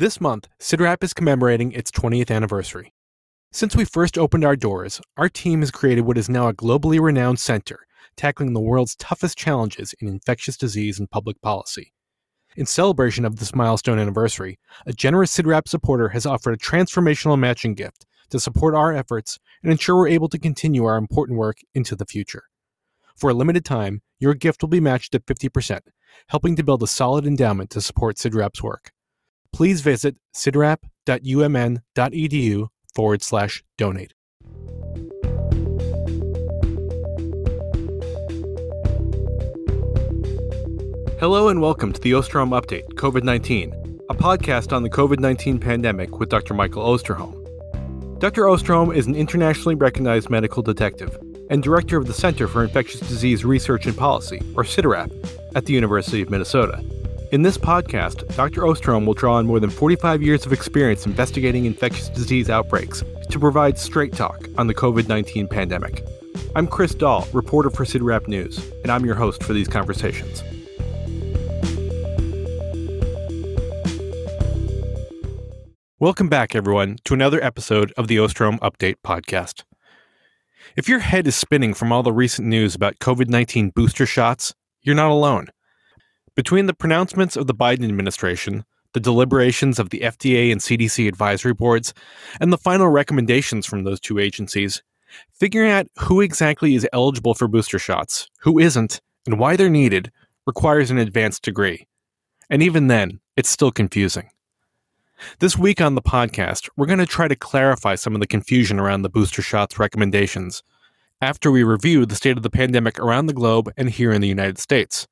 This month, CIDRAP is commemorating its 20th anniversary. Since we first opened our doors, our team has created what is now a globally renowned center, tackling the world's toughest challenges in infectious disease and public policy. In celebration of this milestone anniversary, a generous CIDRAP supporter has offered a transformational matching gift to support our efforts and ensure we're able to continue our important work into the future. For a limited time, your gift will be matched at 50%, helping to build a solid endowment to support CIDRAP's work. Please visit cidrap.umn.edu forward slash donate. Hello and welcome to the Osterholm Update COVID 19, a podcast on the COVID 19 pandemic with Dr. Michael Osterholm. Dr. Osterholm is an internationally recognized medical detective and director of the Center for Infectious Disease Research and Policy, or CIDRAP, at the University of Minnesota. In this podcast, Dr. Osterholm will draw on more than 45 years of experience investigating infectious disease outbreaks to provide straight talk on the COVID 19 pandemic. I'm Chris Dall, reporter for CIDRAP News, and I'm your host for these conversations. Welcome back, everyone, to another episode of the Osterholm Update podcast. If your head is spinning from all the recent news about COVID 19 booster shots, you're not alone. Between the pronouncements of the Biden administration, the deliberations of the FDA and CDC advisory boards, and the final recommendations from those two agencies, figuring out who exactly is eligible for booster shots, who isn't, and why they're needed requires an advanced degree. And even then, it's still confusing. This week on the podcast, we're going to try to clarify some of the confusion around the booster shots recommendations after we review the state of the pandemic around the globe and here in the United States.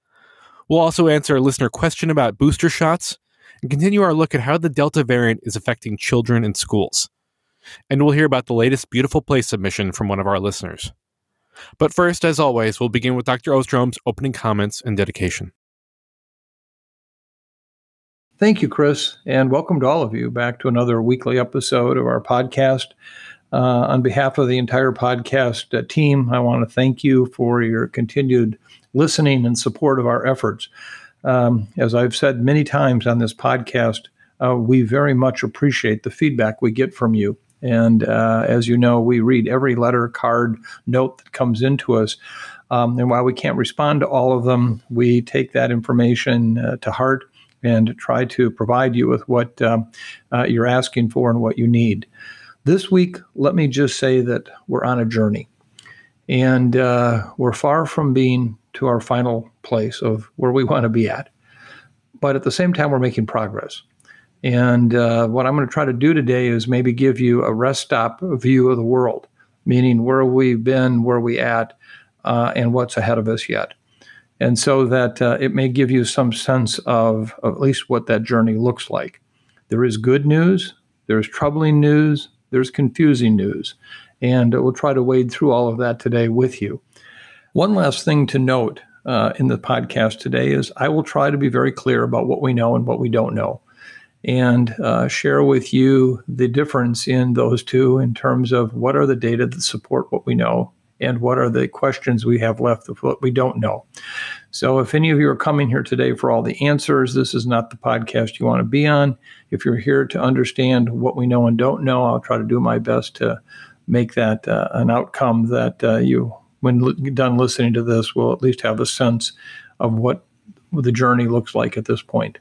We'll also answer a listener question about booster shots and continue our look at how the Delta variant is affecting children in schools. And we'll hear about the latest Beautiful Place submission from one of our listeners. But first, as always, we'll begin with Dr. Osterholm's opening comments and dedication. Thank you, Chris, and welcome to all of you back to another weekly episode of our podcast. Uh, on behalf of the entire podcast uh, team, I want to thank you for your continued listening and support of our efforts. Um, as I've said many times on this podcast, uh, we very much appreciate the feedback we get from you. And uh, as you know, we read every letter, card, note that comes into us. Um, and while we can't respond to all of them, we take that information uh, to heart and try to provide you with what uh, you're asking for and what you need. This week, let me just say that we're on a journey and uh, we're far from being to our final place of where we want to be at. But at the same time, we're making progress. And uh, what I'm going to try to do today is maybe give you a rest stop view of the world, meaning where we've been, where we at, uh, and what's ahead of us yet and so that uh, it may give you some sense of, of at least what that journey looks like. There is good news, there's troubling news, there's confusing news, and we'll try to wade through all of that today with you. One last thing to note uh, in the podcast today is I will try to be very clear about what we know and what we don't know, and uh, share with you the difference in those two in terms of what are the data that support what we know and what are the questions we have left of what we don't know. So, if any of you are coming here today for all the answers, this is not the podcast you want to be on. If you're here to understand what we know and don't know, I'll try to do my best to make that uh, an outcome that uh, you, when l- done listening to this, will at least have a sense of what the journey looks like at this point.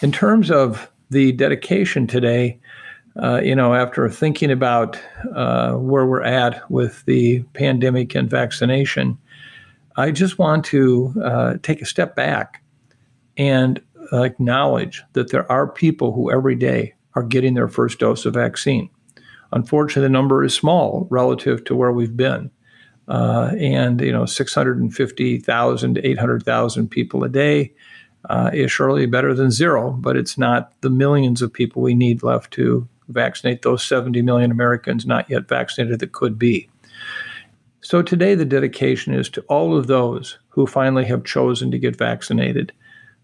In terms of the dedication today, uh, you know, after thinking about uh, where we're at with the pandemic and vaccination, I just want to uh, take a step back and acknowledge that there are people who every day are getting their first dose of vaccine. Unfortunately, the number is small relative to where we've been. Uh, and, you know, 650,000 to 800,000 people a day uh, is surely better than zero, but it's not the millions of people we need left to vaccinate those 70 million Americans not yet vaccinated that could be. So today, the dedication is to all of those who finally have chosen to get vaccinated.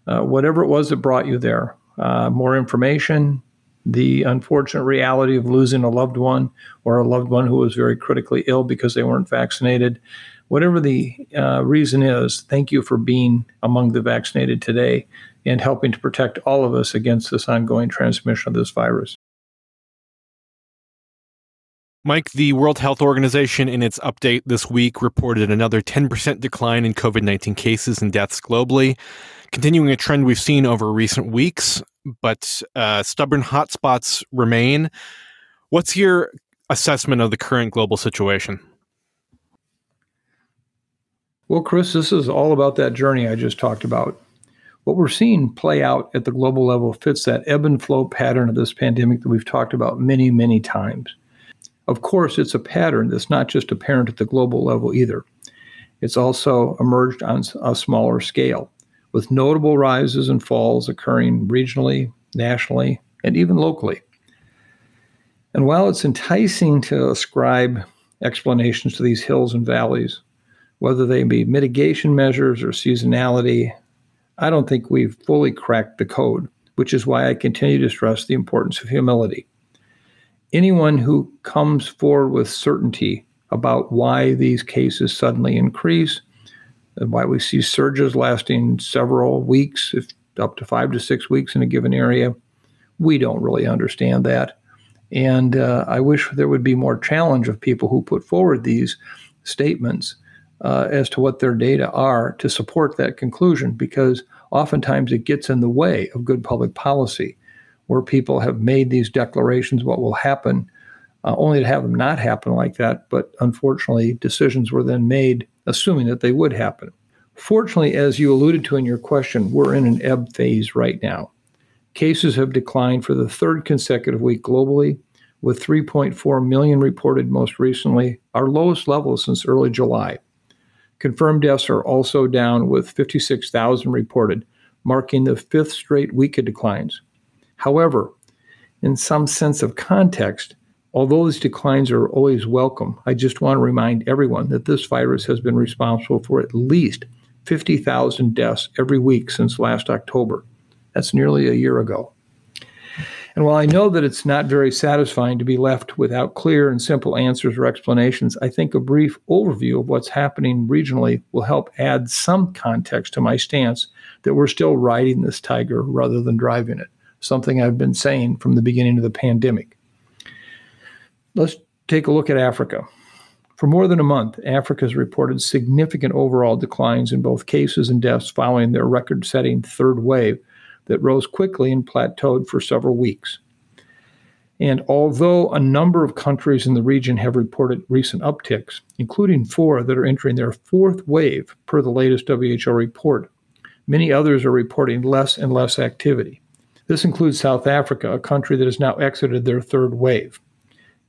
Uh, whatever it was that brought you there, uh, more information, the unfortunate reality of losing a loved one or a loved one who was very critically ill because they weren't vaccinated, whatever the uh, reason is, thank you for being among the vaccinated today. and helping to protect all of us against this ongoing transmission of this virus. Mike, the World Health Organization in its update this week reported another 10% decline in COVID 19 cases and deaths globally, continuing a trend we've seen over recent weeks, but uh, stubborn hotspots remain. What's your assessment of the current global situation? Well, Chris, this is all about that journey I just talked about. What we're seeing play out at the global level fits that ebb and flow pattern of this pandemic that we've talked about many, many times. Of course, it's a pattern that's not just apparent at the global level either. It's also emerged on a smaller scale, with notable rises and falls occurring regionally, nationally, and even locally. And while it's enticing to ascribe explanations to these hills and valleys, whether they be mitigation measures or seasonality, I don't think we've fully cracked the code, which is why I continue to stress the importance of humility anyone who comes forward with certainty about why these cases suddenly increase and why we see surges lasting several weeks, if up to five to six weeks in a given area, we don't really understand that. And uh, I wish there would be more challenge of people who put forward these statements uh, as to what their data are to support that conclusion, because oftentimes it gets in the way of good public policy where people have made these declarations what will happen, uh, only to have them not happen like that. But unfortunately, decisions were then made assuming that they would happen. Fortunately, as you alluded to in your question, we're in an ebb phase right now. Cases have declined for the third consecutive week globally, with 3.4 million reported most recently, our lowest level since early July. Confirmed deaths are also down, with 56,000 reported, marking the fifth straight week of declines. However, in some sense of context, although these declines are always welcome, I just want to remind everyone that this virus has been responsible for at least 50,000 deaths every week since last October. That's nearly a year ago. And while I know that it's not very satisfying to be left without clear and simple answers or explanations, I think a brief overview of what's happening regionally will help add some context to my stance that we're still riding this tiger rather than driving it something I've been saying from the beginning of the pandemic. Let's take a look at Africa. For more than a month, Africa has reported significant overall declines in both cases and deaths following their record setting third wave that rose quickly and plateaued for several weeks. And although a number of countries in the region have reported recent upticks, including four that are entering their fourth wave per the latest WHO report, many others are reporting less and less activity. This includes South Africa, a country that has now exited their third wave.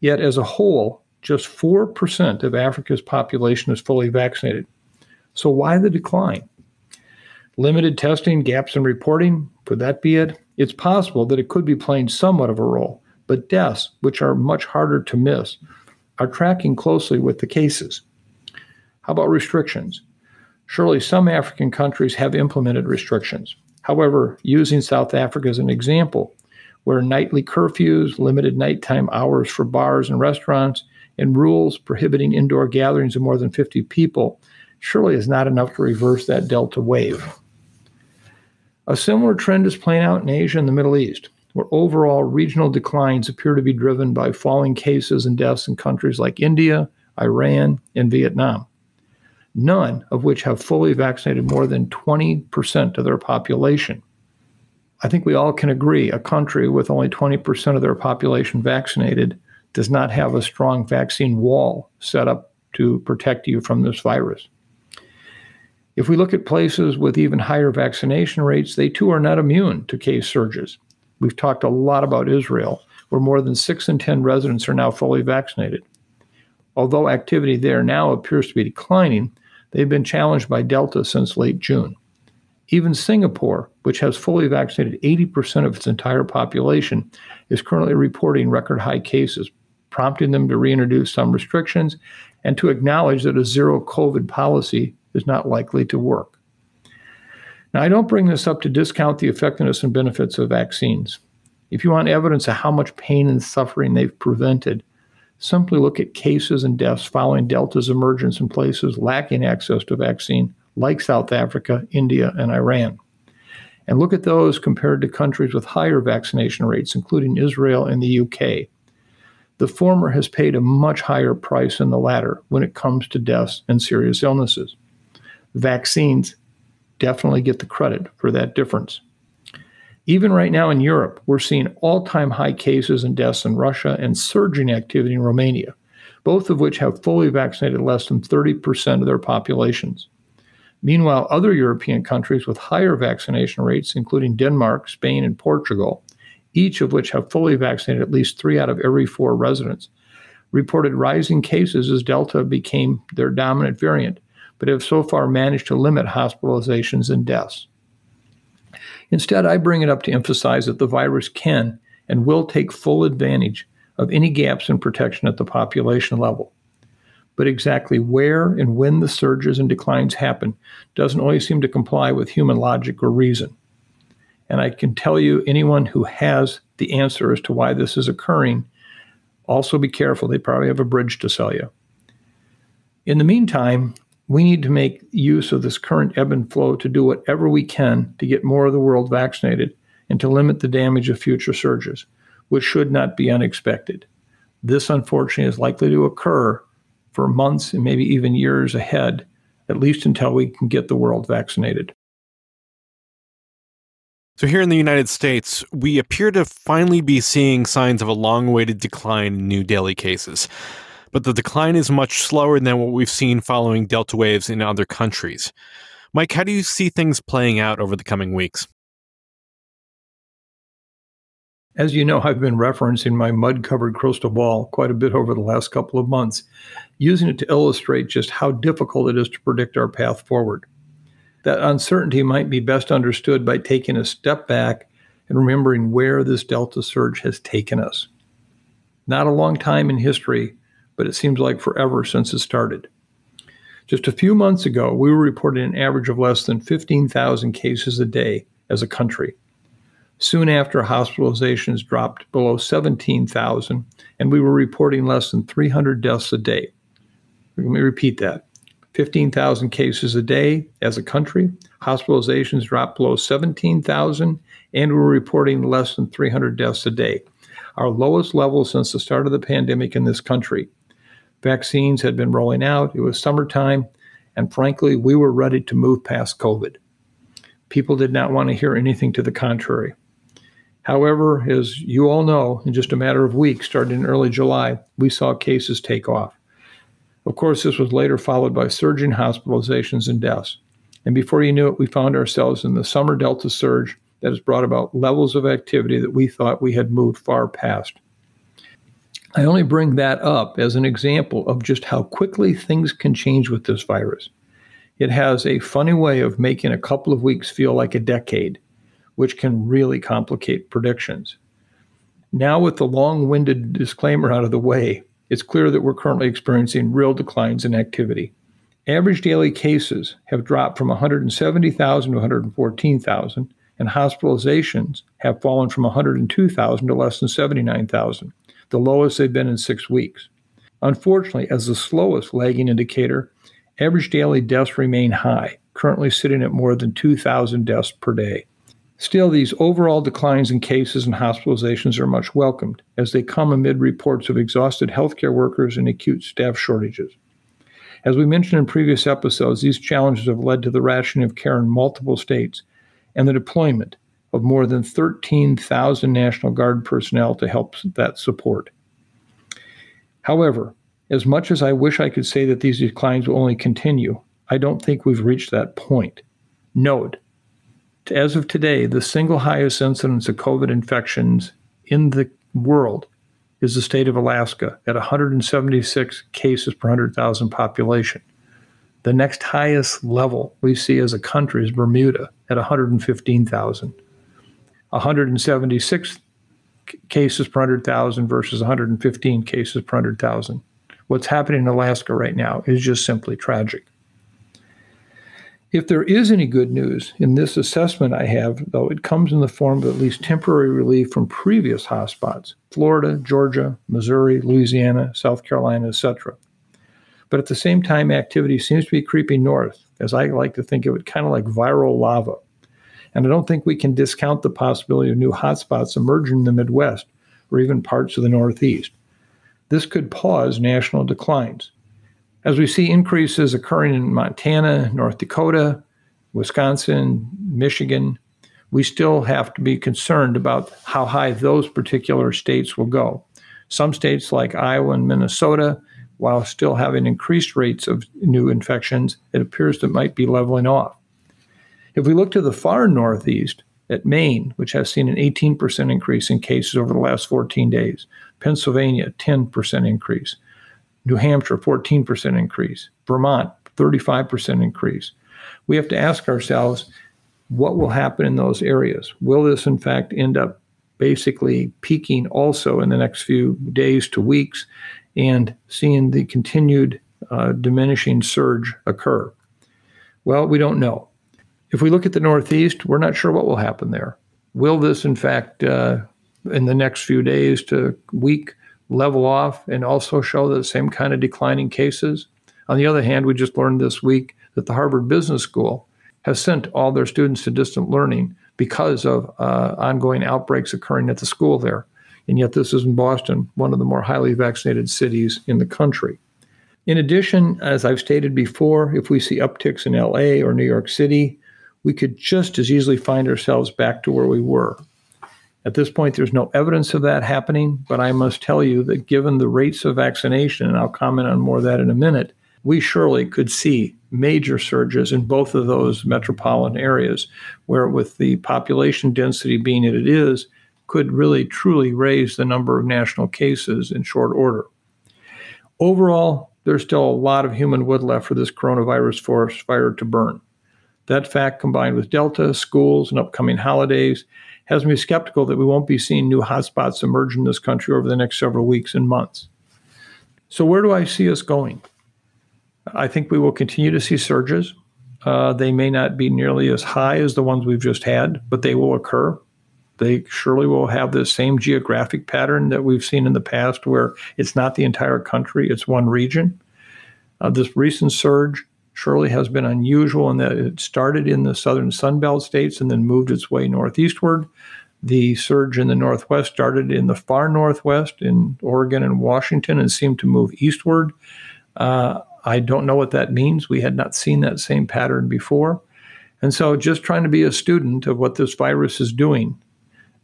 Yet, as a whole, just 4% of Africa's population is fully vaccinated. So, why the decline? Limited testing, gaps in reporting, could that be it? It's possible that it could be playing somewhat of a role, but deaths, which are much harder to miss, are tracking closely with the cases. How about restrictions? Surely some African countries have implemented restrictions. However, using South Africa as an example, where nightly curfews, limited nighttime hours for bars and restaurants, and rules prohibiting indoor gatherings of more than 50 people surely is not enough to reverse that Delta wave. A similar trend is playing out in Asia and the Middle East, where overall regional declines appear to be driven by falling cases and deaths in countries like India, Iran, and Vietnam none of which have fully vaccinated more than 20% of their population. I think we all can agree a country with only 20% of their population vaccinated does not have a strong vaccine wall set up to protect you from this virus. If we look at places with even higher vaccination rates, they too are not immune to case surges. We've talked a lot about Israel, where more than 6 in 10 residents are now fully vaccinated. Although activity there now appears to be declining, They've been challenged by Delta since late June. Even Singapore, which has fully vaccinated 80% of its entire population, is currently reporting record high cases, prompting them to reintroduce some restrictions and to acknowledge that a zero COVID policy is not likely to work. Now, I don't bring this up to discount the effectiveness and benefits of vaccines. If you want evidence of how much pain and suffering they've prevented, Simply look at cases and deaths following Delta's emergence in places lacking access to vaccine, like South Africa, India, and Iran. And look at those compared to countries with higher vaccination rates, including Israel and the UK. The former has paid a much higher price than the latter when it comes to deaths and serious illnesses. Vaccines definitely get the credit for that difference. Even right now in Europe, we're seeing all time high cases and deaths in Russia and surging activity in Romania, both of which have fully vaccinated less than 30% of their populations. Meanwhile, other European countries with higher vaccination rates, including Denmark, Spain, and Portugal, each of which have fully vaccinated at least three out of every four residents, reported rising cases as Delta became their dominant variant, but have so far managed to limit hospitalizations and deaths. Instead, I bring it up to emphasize that the virus can and will take full advantage of any gaps in protection at the population level. But exactly where and when the surges and declines happen doesn't always seem to comply with human logic or reason. And I can tell you, anyone who has the answer as to why this is occurring, also be careful. They probably have a bridge to sell you. In the meantime, we need to make use of this current ebb and flow to do whatever we can to get more of the world vaccinated and to limit the damage of future surges, which should not be unexpected. This, unfortunately, is likely to occur for months and maybe even years ahead, at least until we can get the world vaccinated. So, here in the United States, we appear to finally be seeing signs of a long awaited decline in new daily cases but the decline is much slower than what we've seen following Delta waves in other countries. Mike, how do you see things playing out over the coming weeks? As you know, I've been referencing my mud covered crystal ball quite a bit over the last couple of months, using it to illustrate just how difficult it is to predict our path forward. That uncertainty might be best understood by taking a step back and remembering where this Delta surge has taken us. Not a long time in history but it seems like forever since it started. Just a few months ago, we were reporting an average of less than 15,000 cases a day as a country. Soon after, hospitalizations dropped below 17,000, and we were reporting less than 300 deaths a day. Let me repeat that 15,000 cases a day as a country, hospitalizations dropped below 17,000, and we were reporting less than 300 deaths a day, our lowest level since the start of the pandemic in this country. Vaccines had been rolling out, it was summertime, and frankly, we were ready to move past COVID. People did not want to hear anything to the contrary. However, as you all know, in just a matter of weeks, starting in early July, we saw cases take off. Of course, this was later followed by surging hospitalizations and deaths. And before you knew it, we found ourselves in the summer Delta surge that has brought about levels of activity that we thought we had moved far past. I only bring that up as an example of just how quickly things can change with this virus. It has a funny way of making a couple of weeks feel like a decade, which can really complicate predictions. Now, with the long winded disclaimer out of the way, it's clear that we're currently experiencing real declines in activity. Average daily cases have dropped from 170,000 to 114,000, and hospitalizations have fallen from 102,000 to less than 79,000 the lowest they've been in six weeks. Unfortunately, as the slowest lagging indicator, average daily deaths remain high, currently sitting at more than 2,000 deaths per day. Still, these overall declines in cases and hospitalizations are much welcomed, as they come amid reports of exhausted healthcare workers and acute staff shortages. As we mentioned in previous episodes, these challenges have led to the rationing of care in multiple states and the deployment of more than 13,000 National Guard personnel to help that support. However, as much as I wish I could say that these declines will only continue, I don't think we've reached that point. Note, as of today, the single highest incidence of COVID infections in the world is the state of Alaska at 176 cases per 100,000 population. The next highest level we see as a country is Bermuda at 115,000. 176 cases per 100,000 versus 115 cases per 100,000. What's happening in Alaska right now is just simply tragic. If there is any good news in this assessment I have, though, it comes in the form of at least temporary relief from previous hotspots Florida, Georgia, Missouri, Louisiana, South Carolina, etc. But at the same time, activity seems to be creeping north, as I like to think of it, kind of like viral lava And I don't think we can discount the possibility of new hotspots emerging in the Midwest or even parts of the Northeast. This could pause national declines. As we see increases occurring in Montana, North Dakota, Wisconsin, Michigan, we still have to be concerned about how high those particular states will go. Some states like Iowa and Minnesota, while still having increased rates of new infections, it appears that might be leveling off. If we look to the far northeast at Maine, which has seen an 18% increase in cases over the last 14 days, Pennsylvania, 10% increase, New Hampshire, 14% increase, Vermont, 35% increase. We have to ask ourselves what will happen in those areas? Will this, in fact, end up basically peaking also in the next few days to weeks and seeing the continued uh, diminishing surge occur? Well, we don't know. If we look at the Northeast, we're not sure what will happen there. Will this, in fact, uh, in the next few days to week, level off and also show the same kind of declining cases? On the other hand, we just learned this week that the Harvard Business School has sent all their students to distant learning because of uh, ongoing outbreaks occurring at the school there. And yet, this is in Boston, one of the more highly vaccinated cities in the country. In addition, as I've stated before, if we see upticks in LA or New York City, we could just as easily find ourselves back to where we were. At this point, there's no evidence of that happening, but I must tell you that given the rates of vaccination, and I'll comment on more of that in a minute, we surely could see major surges in both of those metropolitan areas, where, with the population density being as it is, could really truly raise the number of national cases in short order. Overall, there's still a lot of human wood left for this coronavirus forest fire to burn. That fact, combined with Delta, schools, and upcoming holidays, has me skeptical that we won't be seeing new hotspots emerge in this country over the next several weeks and months. So, where do I see us going? I think we will continue to see surges. Uh, they may not be nearly as high as the ones we've just had, but they will occur. They surely will have the same geographic pattern that we've seen in the past, where it's not the entire country, it's one region. Uh, this recent surge surely has been unusual in that it started in the southern Sunbelt states and then moved its way northeastward. The surge in the Northwest started in the far Northwest in Oregon and Washington and seemed to move eastward. Uh, I don't know what that means. We had not seen that same pattern before. And so, just trying to be a student of what this virus is doing.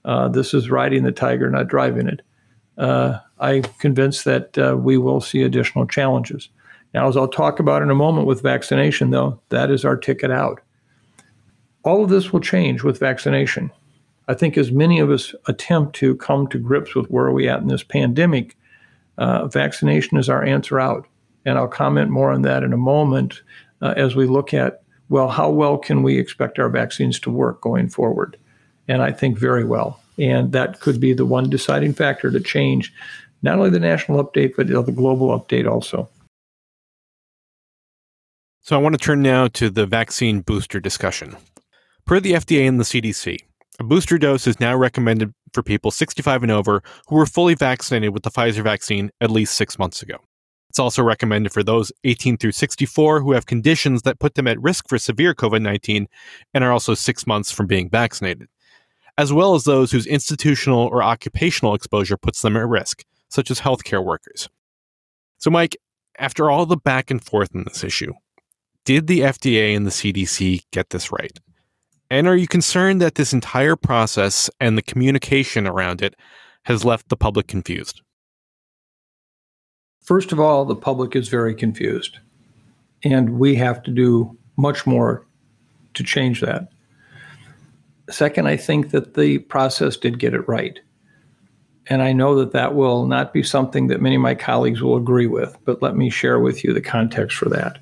Uh, this is riding the tiger, not driving it. Uh, I'm convinced that uh, we will see additional challenges. Now, as I'll talk about in a moment with vaccination, though, that is our ticket out. All of this will change with vaccination. I think as many of us attempt to come to grips with where are we at in this pandemic, uh, vaccination is our answer out. And I'll comment more on that in a moment uh, as we look at, well, how well can we expect our vaccines to work going forward? And I think very well. And that could be the one deciding factor to change not only the national update, but the global update also. So I want to turn now to the vaccine booster discussion. Per the FDA and the CDC, a booster dose is now recommended for people 65 and over who were fully vaccinated with the Pfizer vaccine at least six months ago. It's also recommended for those 18 through 64 who have conditions that put them at risk for severe COVID 19 and are also six months from being vaccinated, as well as those whose institutional or occupational exposure puts them at risk, such as healthcare workers. So, Mike, after all the back and forth in this issue, did the FDA and the CDC get this right? And are you concerned that this entire process and the communication around it has left the public confused? First of all, the public is very confused, and we have to do much more to change that. Second, I think that the process did get it right. And I know that that will not be something that many of my colleagues will agree with, but let me share with you the context for that.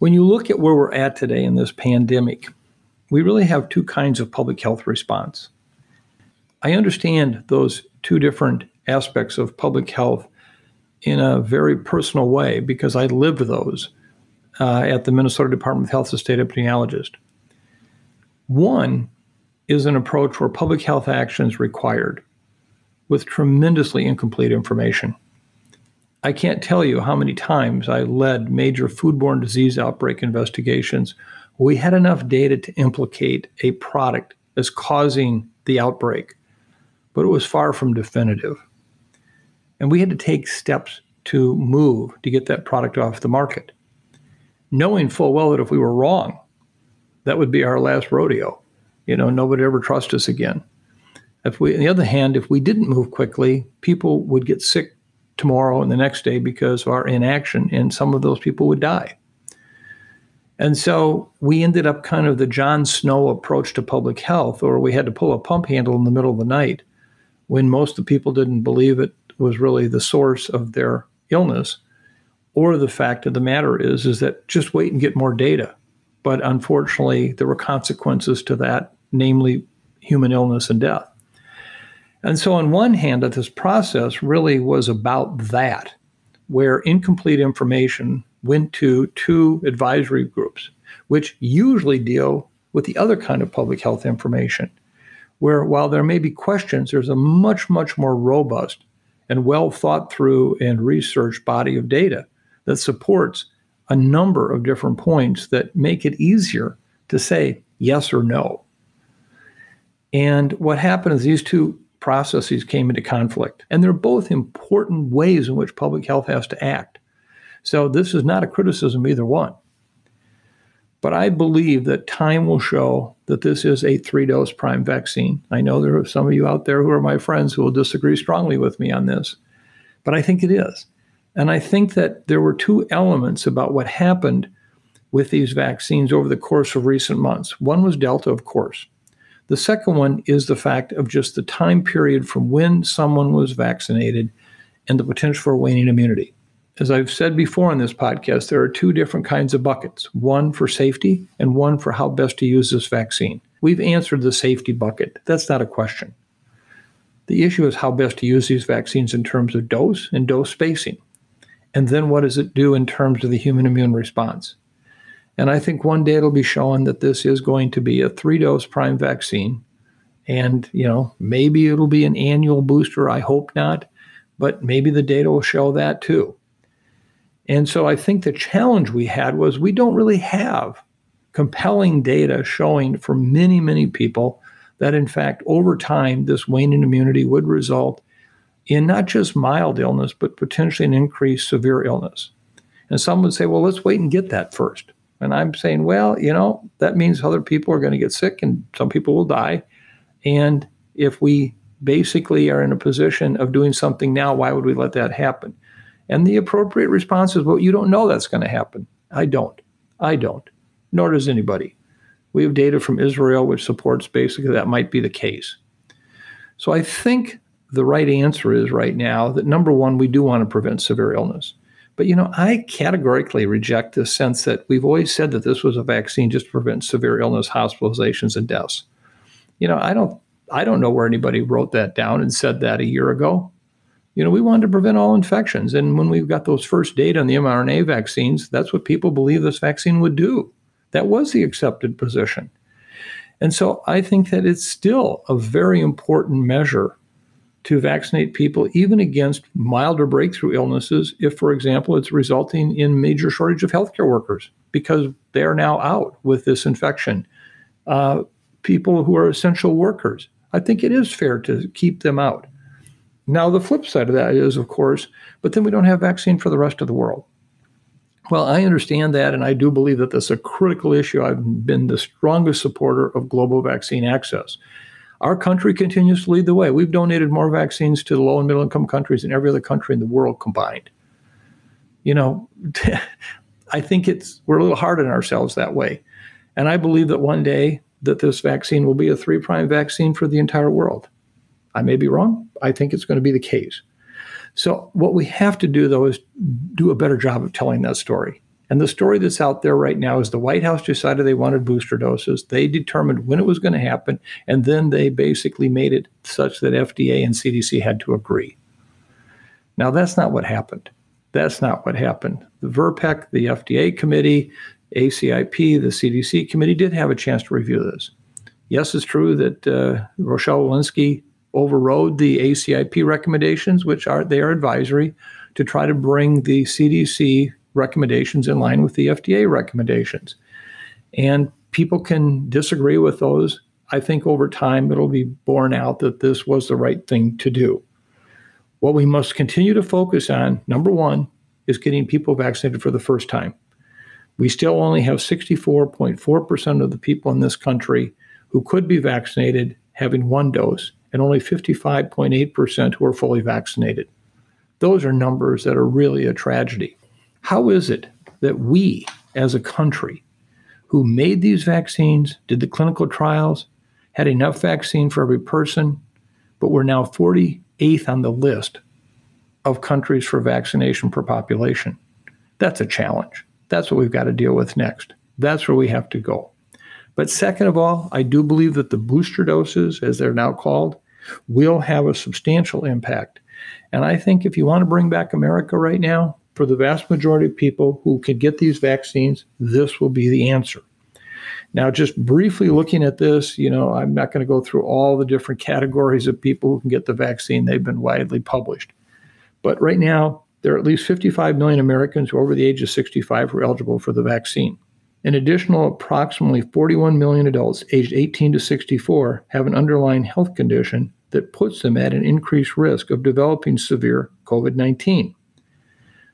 When you look at where we're at today in this pandemic, we really have two kinds of public health response. I understand those two different aspects of public health in a very personal way because I lived those uh, at the Minnesota Department of Health as a state epidemiologist. One is an approach where public health action is required with tremendously incomplete information. I can't tell you how many times I led major foodborne disease outbreak investigations we had enough data to implicate a product as causing the outbreak, but it was far from definitive. And we had to take steps to move to get that product off the market, knowing full well that if we were wrong, that would be our last rodeo. You know, nobody ever trust us again. If we, on the other hand, if we didn't move quickly, people would get sick tomorrow and the next day because of our inaction, and some of those people would die. And so we ended up kind of the John Snow approach to public health, or we had to pull a pump handle in the middle of the night when most of the people didn't believe it was really the source of their illness. Or the fact of the matter is, is that just wait and get more data. But unfortunately, there were consequences to that, namely human illness and death. And so, on one hand, this process really was about that, where incomplete information went to two advisory groups, which usually deal with the other kind of public health information, where while there may be questions, there's a much, much more robust and well thought through and researched body of data that supports a number of different points that make it easier to say yes or no. And what happened is these two processes came into conflict. And they're both important ways in which public health has to act. So this is not a criticism either one. But I believe that time will show that this is a three dose prime vaccine. I know there are some of you out there who are my friends who will disagree strongly with me on this, but I think it is. And I think that there were two elements about what happened with these vaccines over the course of recent months. One was Delta, of course. The second one is the fact of just the time period from when someone was vaccinated and the potential for waning immunity. As I've said before on this podcast, there are two different kinds of buckets one for safety and one for how best to use this vaccine. We've answered the safety bucket. That's not a question. The issue is how best to use these vaccines in terms of dose and dose spacing. And then what does it do in terms of the human immune response? And I think one day it'll be shown that this is going to be a three dose prime vaccine. And, you know, maybe it'll be an annual booster. I hope not. But maybe the data will show that too. And so I think the challenge we had was we don't really have compelling data showing for many, many people that, in fact, over time, this waning immunity would result in not just mild illness, but potentially an increased severe illness. And some would say, well, let's wait and get that first. And I'm saying, well, you know, that means other people are going to get sick and some people will die. And if we basically are in a position of doing something now, why would we let that happen? And the appropriate response is, well, you don't know that's going to happen. I don't. I don't. Nor does anybody. We have data from Israel which supports basically that might be the case. So I think the right answer is right now that number one, we do want to prevent severe illness. But you know, I categorically reject the sense that we've always said that this was a vaccine just to prevent severe illness, hospitalizations, and deaths. You know, I don't I don't know where anybody wrote that down and said that a year ago. You know, we wanted to prevent all infections. And when we got those first data on the mRNA vaccines, that's what people believe this vaccine would do. That was the accepted position. And so I think that it's still a very important measure to vaccinate people even against milder breakthrough illnesses if, for example, it's resulting in major shortage of healthcare workers because they are now out with this infection. Uh, people who are essential workers, I think it is fair to keep them out. Now, the flip side of that is, of course, but then we don't have vaccine for the rest of the world. Well, I understand that, and I do believe that this is a critical issue. I've been the strongest supporter of global vaccine access. Our country continues to lead the way. We've donated more vaccines to the low and middle income countries than every other country in the world combined. You know, I think it's we're a little hard on ourselves that way. And I believe that one day that this vaccine will be a three prime vaccine for the entire world. I may be wrong. I think it's going to be the case. So what we have to do though is do a better job of telling that story. And the story that's out there right now is the White House decided they wanted booster doses. They determined when it was going to happen, and then they basically made it such that FDA and CDC had to agree. Now, that's not what happened. That's not what happened. The VRBPAC, the FDA committee, ACIP, the CDC committee did have a chance to review this. Yes, it's true that uh, Rochelle Walensky overrode the ACIP recommendations, which are they are advisory, to try to bring the CDC recommendations in line with the FDA recommendations. And people can disagree with those. I think over time it'll be borne out that this was the right thing to do. What we must continue to focus on, number one, is getting people vaccinated for the first time. We still only have 64.4% of the people in this country who could be vaccinated having one dose, and only 55.8% who are fully vaccinated. Those are numbers that are really a tragedy. How is it that we, as a country, who made these vaccines, did the clinical trials, had enough vaccine for every person, but we're now 48th on the list of countries for vaccination per population? That's a challenge. That's what we've got to deal with next. That's where we have to go. But second of all, I do believe that the booster doses, as they're now called, will have a substantial impact. And I think if you want to bring back America right now, for the vast majority of people who can get these vaccines, this will be the answer. Now, just briefly looking at this, you know, I'm not going to go through all the different categories of people who can get the vaccine. They've been widely published. But right now, there are at least 55 million Americans who are over the age of 65 who are eligible for the vaccine. An additional approximately 41 million adults aged 18 to 64 have an underlying health condition that puts them at an increased risk of developing severe COVID 19.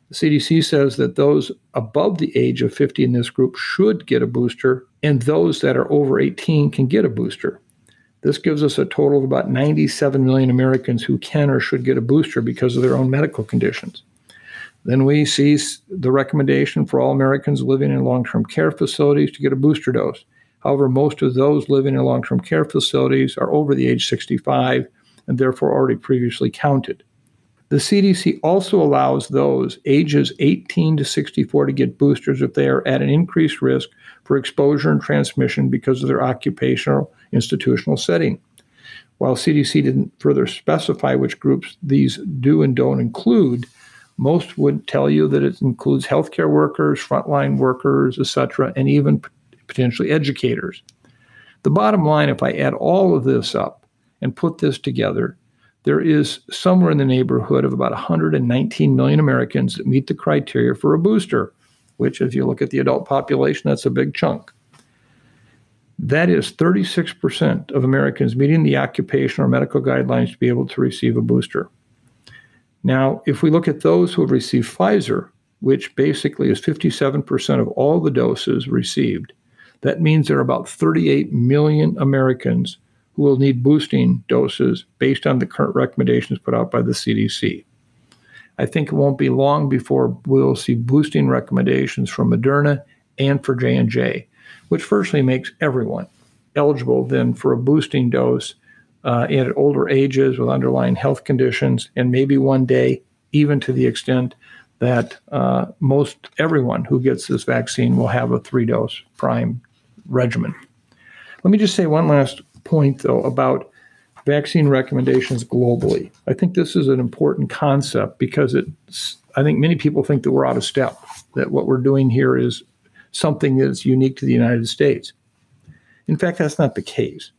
The CDC says that those above the age of 50 in this group should get a booster, and those that are over 18 can get a booster. This gives us a total of about 97 million Americans who can or should get a booster because of their own medical conditions. Then we see the recommendation for all Americans living in long term care facilities to get a booster dose. However, most of those living in long term care facilities are over the age 65 and therefore already previously counted. The CDC also allows those ages 18 to 64 to get boosters if they are at an increased risk for exposure and transmission because of their occupational institutional setting. While CDC didn't further specify which groups these do and don't include, most would tell you that it includes healthcare workers, frontline workers, etc., and even potentially educators. The bottom line, if I add all of this up and put this together, there is somewhere in the neighborhood of about 119 million Americans that meet the criteria for a booster, which, if you look at the adult population, that's a big chunk. That is 36% of Americans meeting the occupational or medical guidelines to be able to receive a booster. Now, if we look at those who have received Pfizer, which basically is 57% of all the doses received, that means there are about 38 million Americans who will need boosting doses based on the current recommendations put out by the CDC. I think it won't be long before we'll see boosting recommendations from Moderna and for J&J, which virtually makes everyone eligible then for a boosting dose uh, at older ages with underlying health conditions, and maybe one day, even to the extent that uh, most everyone who gets this vaccine will have a three dose prime regimen. Let me just say one last point, though, about vaccine recommendations globally. I think this is an important concept because it's, I think many people think that we're out of step, that what we're doing here is something that's unique to the United States. In fact, that's not the case.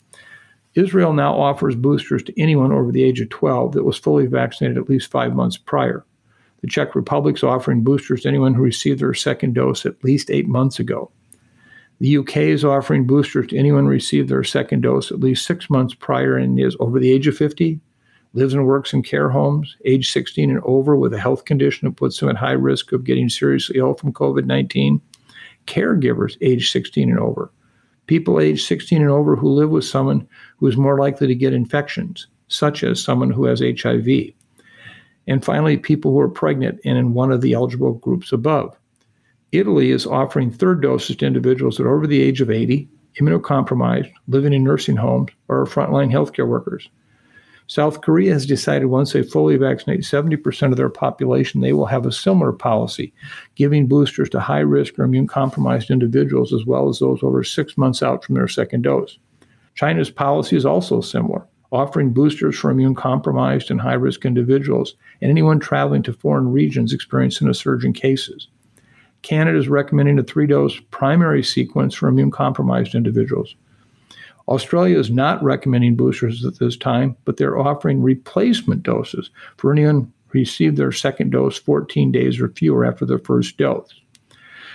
Israel now offers boosters to anyone over the age of 12 that was fully vaccinated at least five months prior. The Czech Republic is offering boosters to anyone who received their second dose at least eight months ago. The UK is offering boosters to anyone who received their second dose at least six months prior and is over the age of 50, lives and works in care homes, age 16 and over with a health condition that puts them at high risk of getting seriously ill from COVID 19, caregivers age 16 and over, people age 16 and over who live with someone who is more likely to get infections, such as someone who has HIV. And finally, people who are pregnant and in one of the eligible groups above. Italy is offering third doses to individuals that are over the age of 80, immunocompromised, living in nursing homes, or frontline healthcare workers. South Korea has decided once they fully vaccinate 70% of their population, they will have a similar policy, giving boosters to high risk or immune compromised individuals as well as those over six months out from their second dose. China's policy is also similar, offering boosters for immune compromised and high risk individuals and anyone traveling to foreign regions experiencing a surge in cases. Canada is recommending a three dose primary sequence for immune compromised individuals. Australia is not recommending boosters at this time, but they're offering replacement doses for anyone who received their second dose 14 days or fewer after their first dose.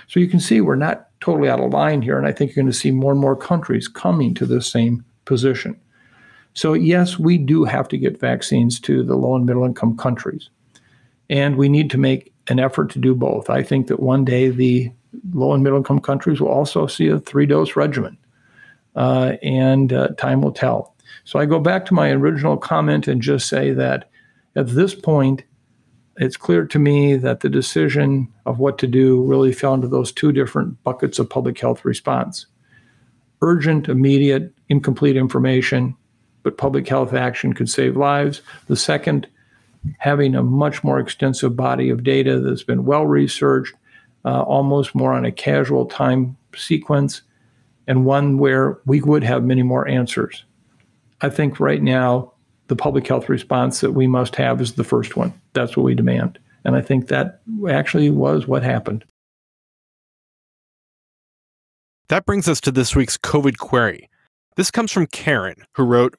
So you can see we're not totally out of line here. And I think you're going to see more and more countries coming to this same position. So, yes, we do have to get vaccines to the low and middle income countries. And we need to make an effort to do both. I think that one day the low and middle income countries will also see a three dose regimen. Uh, and uh, time will tell. So I go back to my original comment and just say that at this point, it's clear to me that the decision of what to do really fell into those two different buckets of public health response urgent, immediate, incomplete information, but public health action could save lives. The second, having a much more extensive body of data that's been well researched, uh, almost more on a casual time sequence, and one where we would have many more answers. I think right now the public health response that we must have is the first one. That's what we demand. And I think that actually was what happened. That brings us to this week's COVID query. This comes from Karen, who wrote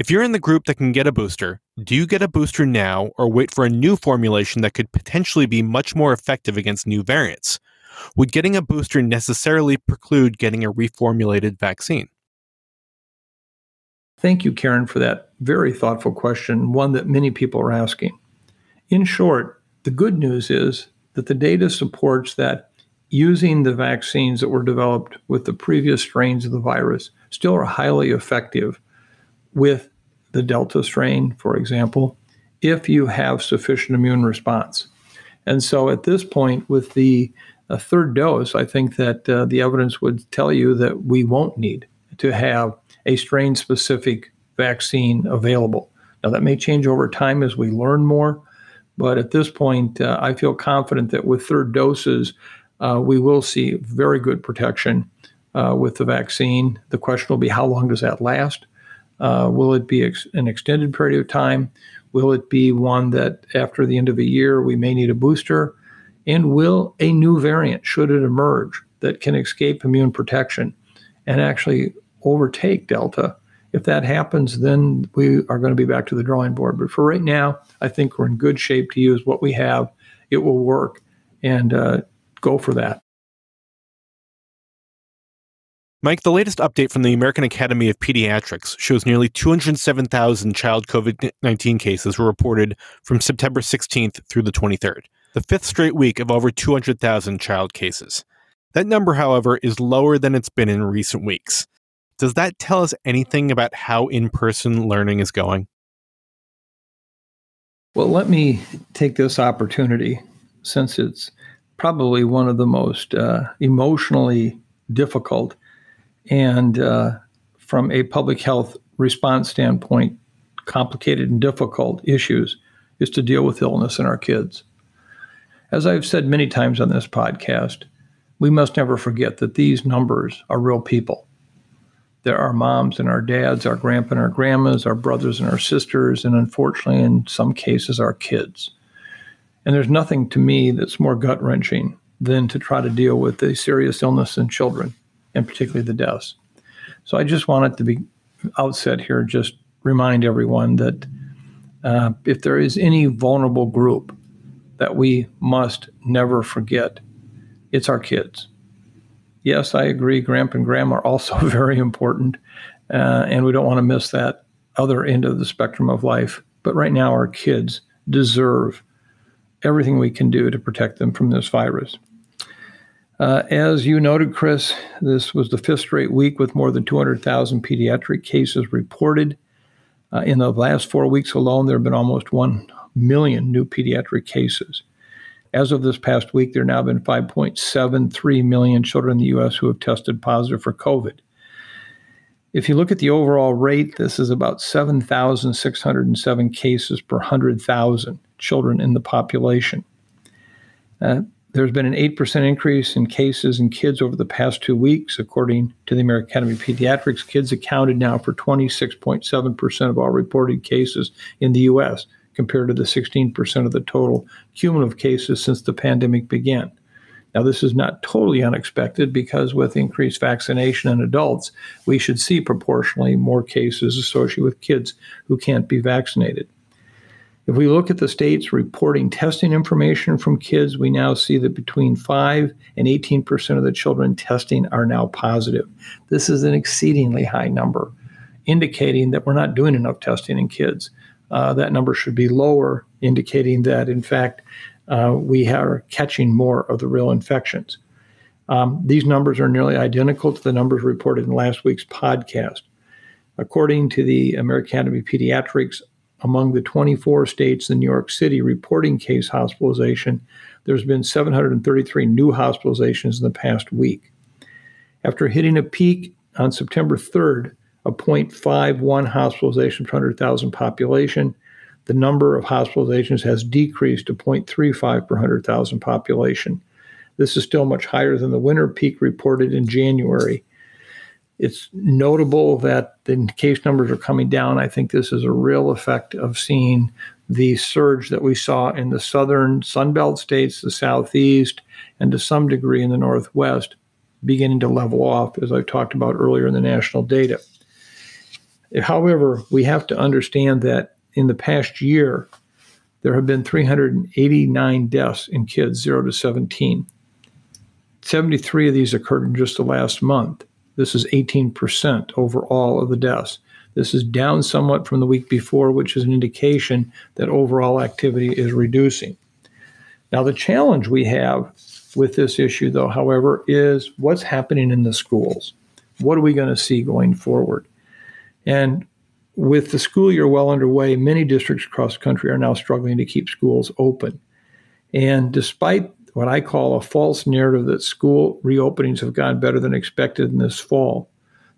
If you're in the group that can get a booster, do you get a booster now or wait for a new formulation that could potentially be much more effective against new variants? Would getting a booster necessarily preclude getting a reformulated vaccine? Thank you, Karen, for that very thoughtful question, one that many people are asking. In short, the good news is that the data supports that using the vaccines that were developed with the previous strains of the virus still are highly effective with the Delta strain, for example, if you have sufficient immune response. And so at this point, with the third dose, I think that uh, the evidence would tell you that we won't need to have a strain specific vaccine available. Now, that may change over time as we learn more, but at this point, uh, I feel confident that with third doses, uh, we will see very good protection uh, with the vaccine. The question will be how long does that last? Uh, will it be ex- an extended period of time? Will it be one that after the end of a year we may need a booster? And will a new variant, should it emerge, that can escape immune protection and actually overtake Delta. If that happens, then we are going to be back to the drawing board. But for right now, I think we're in good shape to use what we have. It will work and uh, go for that. Mike, the latest update from the American Academy of Pediatrics shows nearly 207,000 child COVID 19 cases were reported from September 16th through the 23rd, the fifth straight week of over 200,000 child cases. That number, however, is lower than it's been in recent weeks. Does that tell us anything about how in person learning is going? Well, let me take this opportunity since it's probably one of the most uh, emotionally difficult and, uh, from a public health response standpoint, complicated and difficult issues is to deal with illness in our kids. As I've said many times on this podcast, we must never forget that these numbers are real people. There are moms and our dads, our grandpa and our grandmas, our brothers and our sisters, and unfortunately, in some cases, our kids. And there's nothing to me that's more gut wrenching than to try to deal with a serious illness in children, and particularly the deaths. So I just wanted to be outset here, just remind everyone that uh, if there is any vulnerable group that we must never forget, it's our kids yes, I agree. Grandpa and grandma are also very important, uh, and we don't want to miss that other end of the spectrum of life. But right now, our kids deserve everything we can do to protect them from this virus. Uh, as you noted, Chris, this was the fifth straight week with more than 200,000 pediatric cases reported. Uh, in the last four weeks alone, there have been almost 1 million new pediatric cases. As of this past week, there have now been 5.73 million children in the U.S. who have tested positive for COVID. If you look at the overall rate, this is about 7,607 cases per 100,000 children in the population. Uh, there's been an 8% increase in cases in kids over the past two weeks. According to the American Academy of Pediatrics, kids accounted now for 26.7% of all reported cases in the U.S compared to the 16% of the total cumulative cases since the pandemic began. Now, this is not totally unexpected because with increased vaccination in adults, we should see proportionally more cases associated with kids who can't be vaccinated. If we look at the states reporting testing information from kids, we now see that between 5 and 18% of the children testing are now positive. This is an exceedingly high number, indicating that we're not doing enough testing in kids. Uh, that number should be lower, indicating that, in fact, uh, we are catching more of the real infections. Um, these numbers are nearly identical to the numbers reported in last week's podcast. According to the American Academy of Pediatrics, among the 24 states in New York City reporting case hospitalization, there's been 733 new hospitalizations in the past week. After hitting a peak on September 3rd, a 0.51 hospitalization per 100,000 population, the number of hospitalizations has decreased to 0.35 per 100,000 population. This is still much higher than the winter peak reported in January it's notable that the case numbers are coming down. I think this is a real effect of seeing the surge that we saw in the southern Sunbelt states, the southeast, and to some degree in the northwest, beginning to level off, as I talked about earlier in the national data. However, we have to understand that in the past year, there have been 389 deaths in kids 0 to 17. 73 of these occurred in just the last month. This is 18% overall of the deaths. This is down somewhat from the week before, which is an indication that overall activity is reducing. Now, the challenge we have with this issue, though, however, is what's happening in the schools. What are we going to see going forward? And with the school year well underway, many districts across the country are now struggling to keep schools open. And despite what I call a false narrative that school reopenings have gone better than expected in this fall.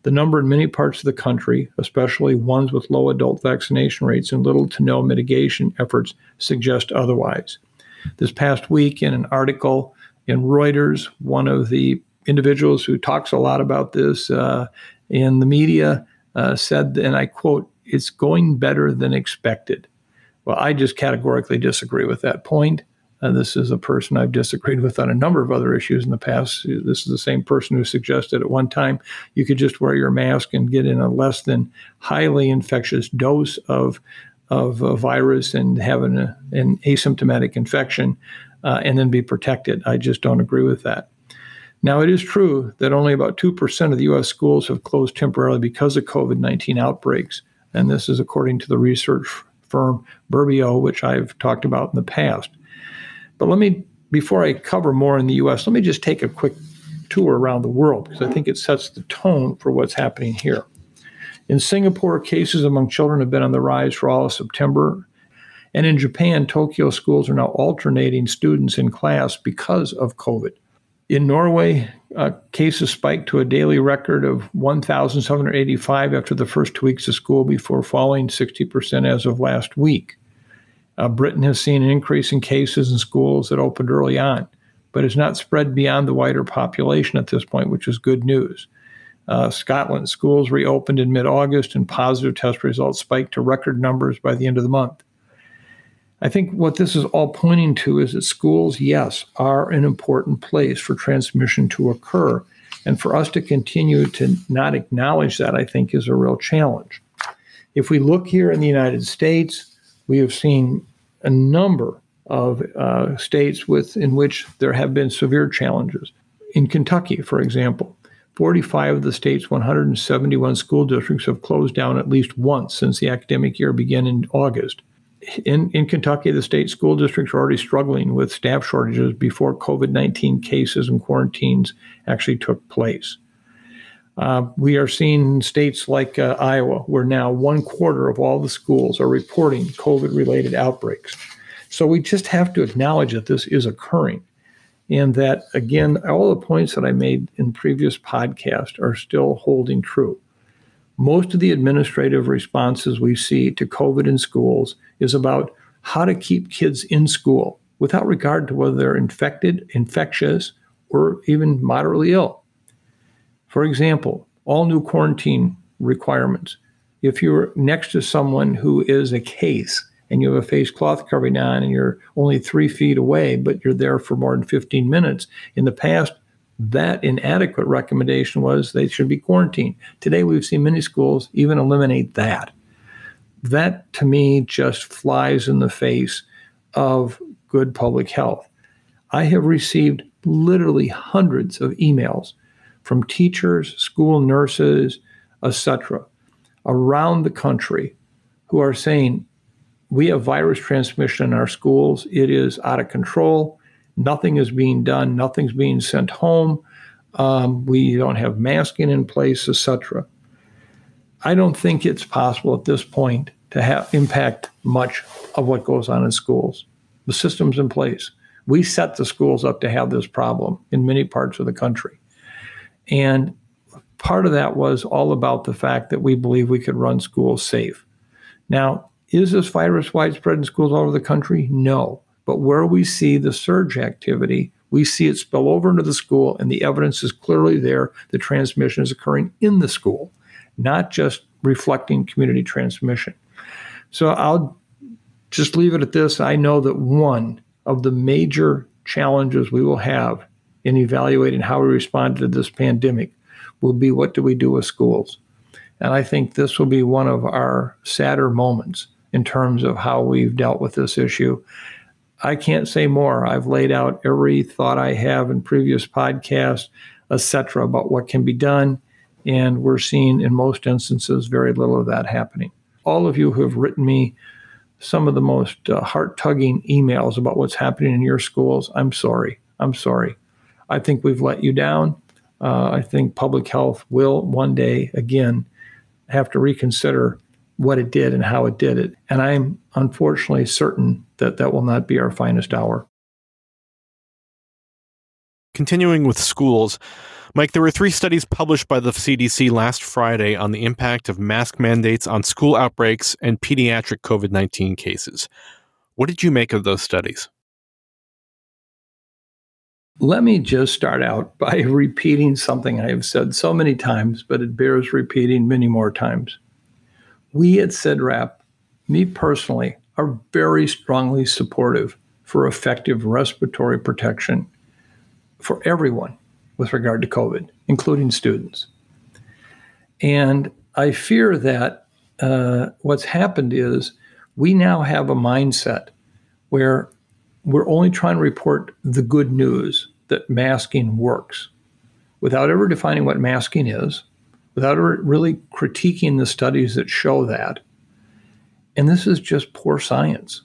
The number in many parts of the country, especially ones with low adult vaccination rates and little to no mitigation efforts, suggest otherwise. This past week, in an article in Reuters, one of the individuals who talks a lot about this uh, in the media uh, said, and I quote, it's going better than expected. Well, I just categorically disagree with that point. This is a person I've disagreed with on a number of other issues in the past. This is the same person who suggested at one time you could just wear your mask and get in a less than highly infectious dose of of a virus and have an, an asymptomatic infection uh, and then be protected. I just don't agree with that. Now, it is true that only about 2% of the U.S. schools have closed temporarily because of COVID 19 outbreaks. And this is according to the research firm Burbio, which I've talked about in the past. But let me, before I cover more in the US, let me just take a quick tour around the world because I think it sets the tone for what's happening here. In Singapore, cases among children have been on the rise for all of September. And in Japan, Tokyo schools are now alternating students in class because of COVID. In Norway, uh, cases spiked to a daily record of 1,785 after the first two weeks of school before falling 60% as of last week. Uh, Britain has seen an increase in cases in schools that opened early on, but has not spread beyond the wider population at this point, which is good news. Uh, Scotland schools reopened in mid August, and positive test results spiked to record numbers by the end of the month. I think what this is all pointing to is that schools, yes, are an important place for transmission to occur. And for us to continue to not acknowledge that, I think, is a real challenge. If we look here in the United States, we have seen a number of uh, states with in which there have been severe challenges. In Kentucky, for example, 45 of the state's 171 school districts have closed down at least once since the academic year began in August. In, in Kentucky, the state school districts are already struggling with staff shortages before COVID 19 cases and quarantines actually took place. Uh, we are seeing states like uh, Iowa, where now one quarter of all the schools are reporting COVID related outbreaks. So we just have to acknowledge that this is occurring. And that, again, all the points that I made in previous podcast are still holding true. Most of the administrative responses we see to COVID in schools is about how to keep kids in school without regard to whether they're infected, infectious, or even moderately ill. For example, all new quarantine requirements. If you're next to someone who is a case and you have a face cloth covering on and you're only three feet away, but you're there for more than 15 minutes, in the past, that inadequate recommendation was they should be quarantined. Today, we've seen many schools even eliminate that. That to me just flies in the face of good public health. I have received literally hundreds of emails from teachers, school nurses, etc., around the country who are saying, We have virus transmission in our schools. It is out of control. Nothing is being done. Nothing's being sent home. Um, we don't have masking in place, etc. I don't think it's possible at this point to have impact much of what goes on in schools. The system's in place. We set the schools up to have this problem in many parts of the country. And part of that was all about the fact that we believe we could run schools safe. Now, is this virus widespread in schools all over the country? No. But where we see the surge activity, we see it spill over into the school, and the evidence is clearly there. The transmission is occurring in the school, not just reflecting community transmission. So I'll just leave it at this. I know that one of the major challenges we will have in evaluating how we respond to this pandemic will be what do we do with schools? And I think this will be one of our sadder moments in terms of how we've dealt with this issue. I can't say more. I've laid out every thought I have in previous podcasts, etc., about what can be done. And we're seeing in most instances very little of that happening. All of you who have written me some of the most uh, heart tugging emails about what's happening in your schools, I'm sorry. I'm sorry. I think we've let you down. Uh, I think public health will one day again have to reconsider what it did and how it did it. And I'm unfortunately certain that that will not be our finest hour. Continuing with schools, Mike, there were three studies published by the CDC last Friday on the impact of mask mandates on school outbreaks and pediatric COVID 19 cases. What did you make of those studies? Let me just start out by repeating something I have said so many times, but it bears repeating many more times. We at CIDRAP, me personally, are very strongly supportive for effective respiratory protection for everyone with regard to COVID, including students. And I fear that uh, what's happened is we now have a mindset where we're only trying to report the good news that masking works without ever defining what masking is, without really critiquing the studies that show that. And this is just poor science.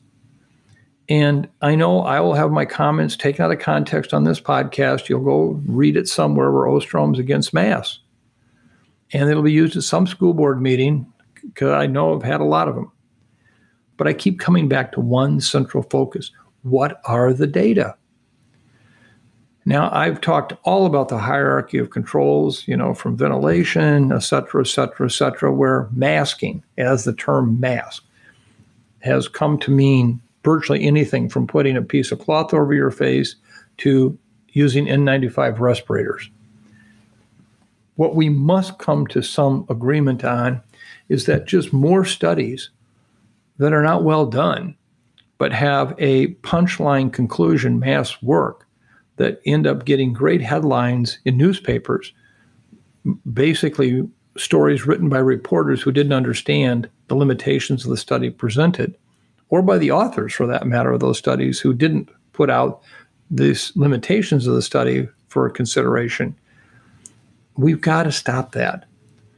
And I know I will have my comments taken out of context on this podcast. You'll go read it somewhere where Osterholm's against masks. And it'll be used at some school board meeting because I know I've had a lot of them. But I keep coming back to one central focus what are the data? Now, I've talked all about the hierarchy of controls, you know, from ventilation, et cetera, et cetera, et cetera, where masking, as the term mask, has come to mean virtually anything from putting a piece of cloth over your face to using N95 respirators. What we must come to some agreement on is that just more studies that are not well done, but have a punchline conclusion mass work that end up getting great headlines in newspapers, basically stories written by reporters who didn't understand the limitations of the study presented or by the authors for that matter of those studies who didn't put out these limitations of the study for consideration. We've got to stop that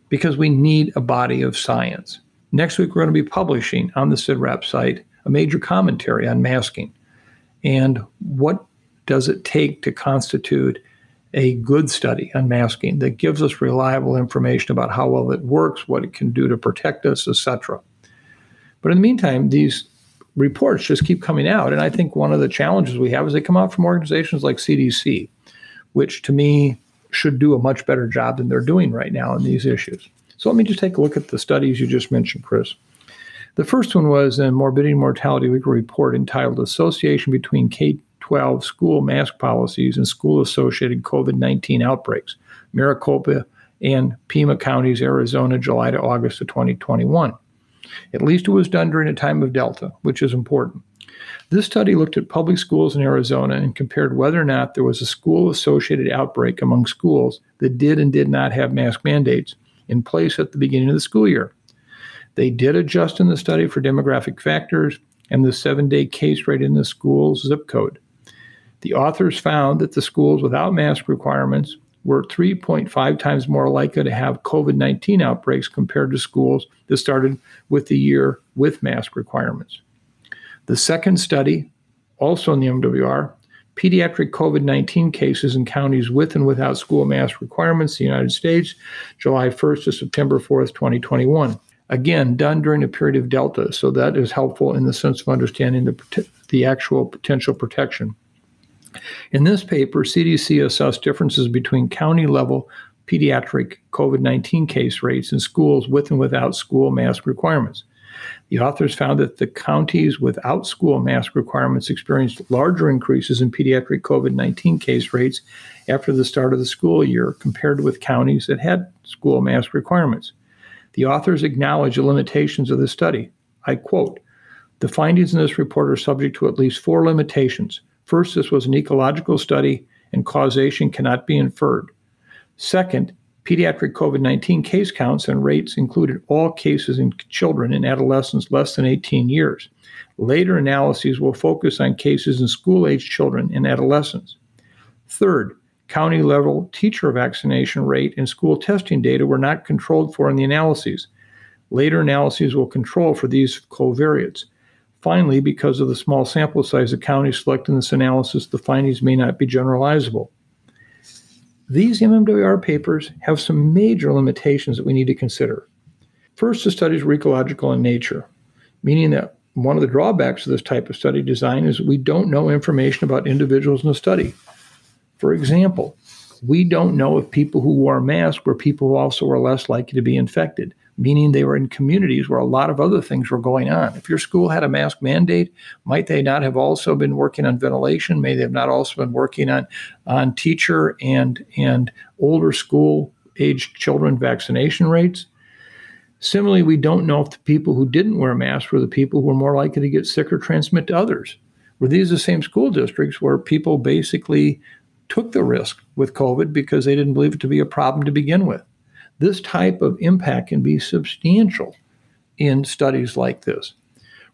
because we need a body of science. Next week, we're going to be publishing on the CIDRAP site a major commentary on masking and what does it take to constitute a good study on masking that gives us reliable information about how well it works, what it can do to protect us, etc. But in the meantime, these reports just keep coming out. And I think one of the challenges we have is they come out from organizations like CDC, which to me should do a much better job than they're doing right now in these issues. So let me just take a look at the studies you just mentioned, Chris. The first one was a morbidity and mortality report entitled Association Between K 12 School Mask Policies and School Associated COVID 19 Outbreaks, Maricopa and Pima Counties, Arizona, July to August of 2021. At least it was done during a time of Delta, which is important. This study looked at public schools in Arizona and compared whether or not there was a school associated outbreak among schools that did and did not have mask mandates in place at the beginning of the school year. They did adjust in the study for demographic factors and the seven day case rate in the school's zip code. The authors found that the schools without mask requirements were 3.5 times more likely to have COVID 19 outbreaks compared to schools that started with the year with mask requirements. The second study, also in the MMWR, pediatric COVID 19 cases in counties with and without school mask requirements in the United States, July 1st to September 4th, 2021. Again, done during a period of Delta, so that is helpful in the sense of understanding the, the actual potential protection. In this paper, CDC assessed differences between county level pediatric COVID 19 case rates in schools with and without school mask requirements. The authors found that the counties without school mask requirements experienced larger increases in pediatric COVID 19 case rates after the start of the school year compared with counties that had school mask requirements. The authors acknowledge the limitations of the study. I quote The findings in this report are subject to at least four limitations. First, this was an ecological study and causation cannot be inferred. Second, pediatric COVID 19 case counts and rates included all cases in children and adolescents less than 18 years. Later analyses will focus on cases in school age children and adolescents. Third, county level teacher vaccination rate and school testing data were not controlled for in the analyses. Later analyses will control for these covariates. Finally, because of the small sample size the county selected in this analysis, the findings may not be generalizable. These MMWR papers have some major limitations that we need to consider. First, the studies were ecological in nature, meaning that one of the drawbacks of this type of study design is we don't know information about individuals in the study. For example, we don't know if people who wore masks were people who also were less likely to be infected meaning they were in communities where a lot of other things were going on. If your school had a mask mandate, might they not have also been working on ventilation? May they have not also been working on, on teacher and, and older school age children vaccination rates? Similarly, we don't know if the people who didn't wear masks were the people who were more likely to get sick or transmit to others. Were these the same school districts where people basically took the risk with COVID because they didn't believe it to be a problem to begin with? This type of impact can be substantial in studies like this.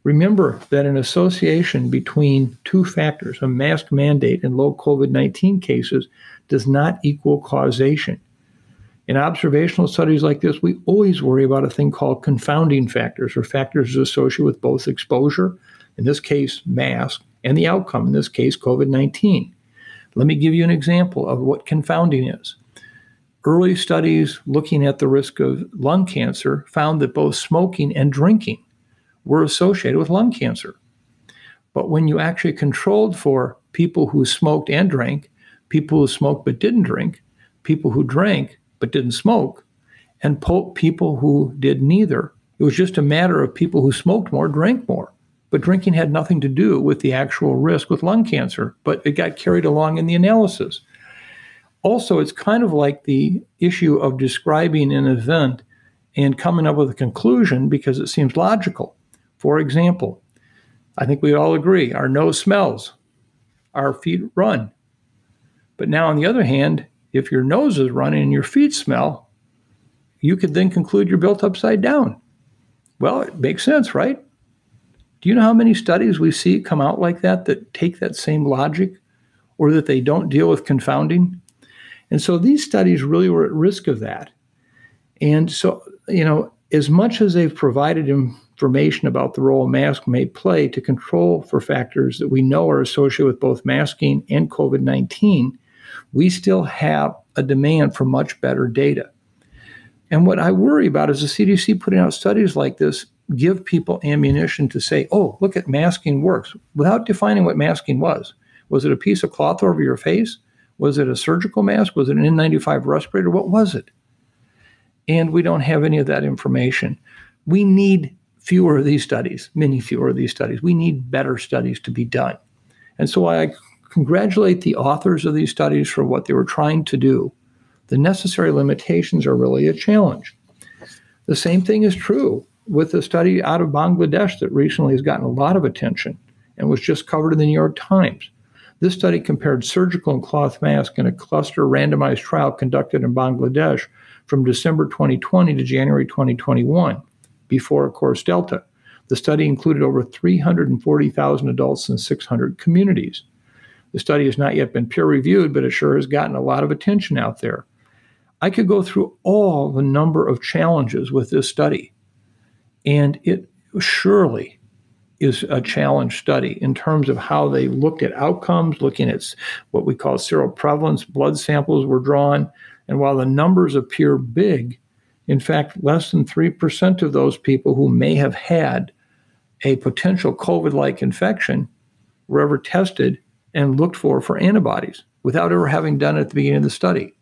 Remember that an association between two factors, a mask mandate and low COVID 19 cases, does not equal causation. In observational studies like this, we always worry about a thing called confounding factors or factors associated with both exposure, in this case, mask, and the outcome, in this case, COVID 19. Let me give you an example of what confounding is. Early studies looking at the risk of lung cancer found that both smoking and drinking were associated with lung cancer. But when you actually controlled for people who smoked and drank, people who smoked but didn't drink, people who drank but didn't smoke, and po- people who did neither, it was just a matter of people who smoked more drank more. But drinking had nothing to do with the actual risk with lung cancer, but it got carried along in the analysis also, it's kind of like the issue of describing an event and coming up with a conclusion because it seems logical. For example, I think we all agree our nose smells, our feet run. But now, on the other hand, if your nose is running and your feet smell, you could then conclude you're built upside down. Well, it makes sense, right? Do you know how many studies we see come out like that that take that same logic or that they don't deal with confounding? And so these studies really were at risk of that. And so, you know, as much as they've provided information about the role a mask may play to control for factors that we know are associated with both masking and COVID 19, we still have a demand for much better data. And what I worry about is the CDC putting out studies like this give people ammunition to say, oh, look at masking works without defining what masking was. Was it a piece of cloth over your face? Was it a surgical mask? Was it an N95 respirator? What was it? And we don't have any of that information. We need fewer of these studies, many fewer of these studies. We need better studies to be done. And so I congratulate the authors of these studies for what they were trying to do. The necessary limitations are really a challenge. The same thing is true with a study out of Bangladesh that recently has gotten a lot of attention and was just covered in the New York Times. This study compared surgical and cloth masks in a cluster randomized trial conducted in Bangladesh from December 2020 to January 2021. before, of course, Delta. The study included over 340,000 adults in 600 communities. The study has not yet been peer reviewed, but it sure has gotten a lot of attention out there. I could go through all the number of challenges with this study, and it surely is a challenge study in terms of how they looked at outcomes, looking at what we call seroprevalence, blood samples were drawn. And while the numbers appear big, in fact, less than 3% of those people who may have had a potential COVID like infection were ever tested and looked for for antibodies without ever having done it at the beginning of the study.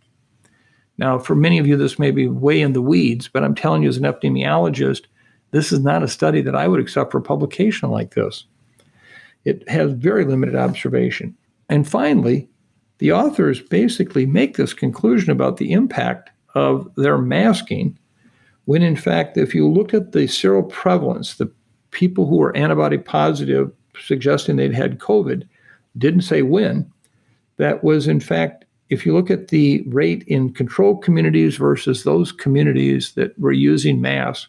Now, for many of you, this may be way in the weeds, but I'm telling you, as an epidemiologist, this is not a study that I would accept for publication like this. It has very limited observation. And finally, the authors basically make this conclusion about the impact of their masking when, in fact, if you look at the seroprevalence, the people who were antibody positive suggesting they'd had COVID didn't say when. That was, in fact, if you look at the rate in control communities versus those communities that were using masks,